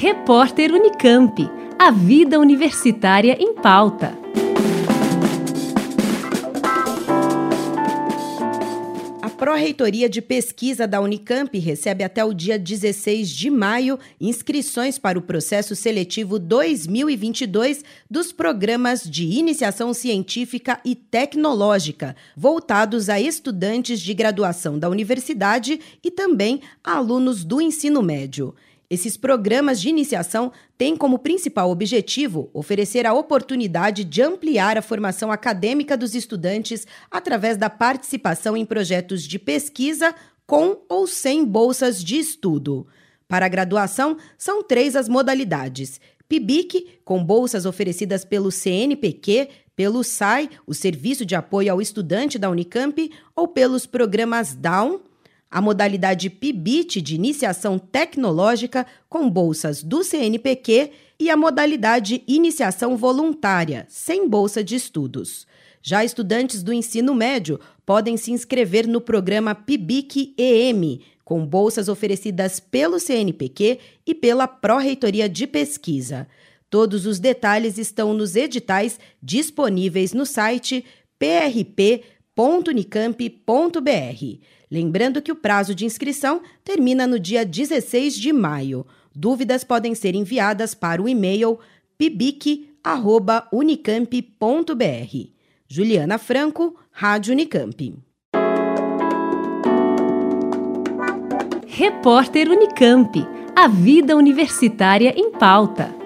Repórter Unicamp. A vida universitária em pauta. A Pró-Reitoria de Pesquisa da Unicamp recebe até o dia 16 de maio inscrições para o processo seletivo 2022 dos programas de iniciação científica e tecnológica, voltados a estudantes de graduação da universidade e também a alunos do ensino médio. Esses programas de iniciação têm como principal objetivo oferecer a oportunidade de ampliar a formação acadêmica dos estudantes através da participação em projetos de pesquisa com ou sem bolsas de estudo. Para a graduação, são três as modalidades: PIBIC, com bolsas oferecidas pelo CNPq, pelo SAI, o Serviço de Apoio ao Estudante da Unicamp, ou pelos programas DOWN, a modalidade PIBIT de iniciação tecnológica com bolsas do CNPq e a modalidade iniciação voluntária, sem bolsa de estudos. Já estudantes do ensino médio podem se inscrever no programa PIBIC-EM, com bolsas oferecidas pelo CNPq e pela Pró-Reitoria de Pesquisa. Todos os detalhes estão nos editais disponíveis no site prp.unicamp.br. Lembrando que o prazo de inscrição termina no dia 16 de maio. Dúvidas podem ser enviadas para o e-mail pibic.unicamp.br. Juliana Franco, Rádio Unicamp. Repórter Unicamp. A vida universitária em pauta.